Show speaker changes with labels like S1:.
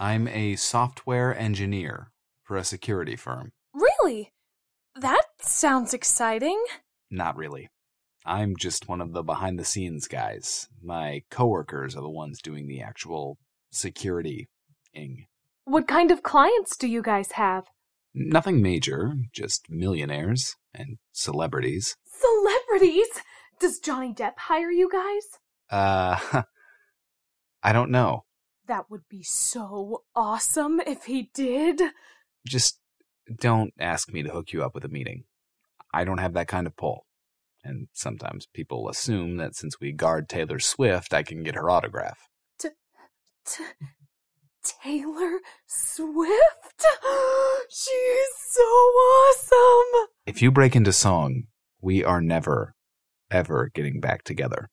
S1: I'm a software engineer for a security firm.
S2: Really? That sounds exciting.
S1: Not really. I'm just one of the behind the scenes guys. My coworkers are the ones doing the actual security ing.
S2: What kind of clients do you guys have?
S1: Nothing major, just millionaires and celebrities.
S2: Celebrities? Does Johnny Depp hire you guys?
S1: Uh, I don't know.
S2: That would be so awesome if he did.
S1: Just don't ask me to hook you up with a meeting. I don't have that kind of pull. And sometimes people assume that since we guard Taylor Swift, I can get her autograph.
S2: T- t- Taylor Swift? She's so awesome!
S1: If you break into song, we are never, ever getting back together.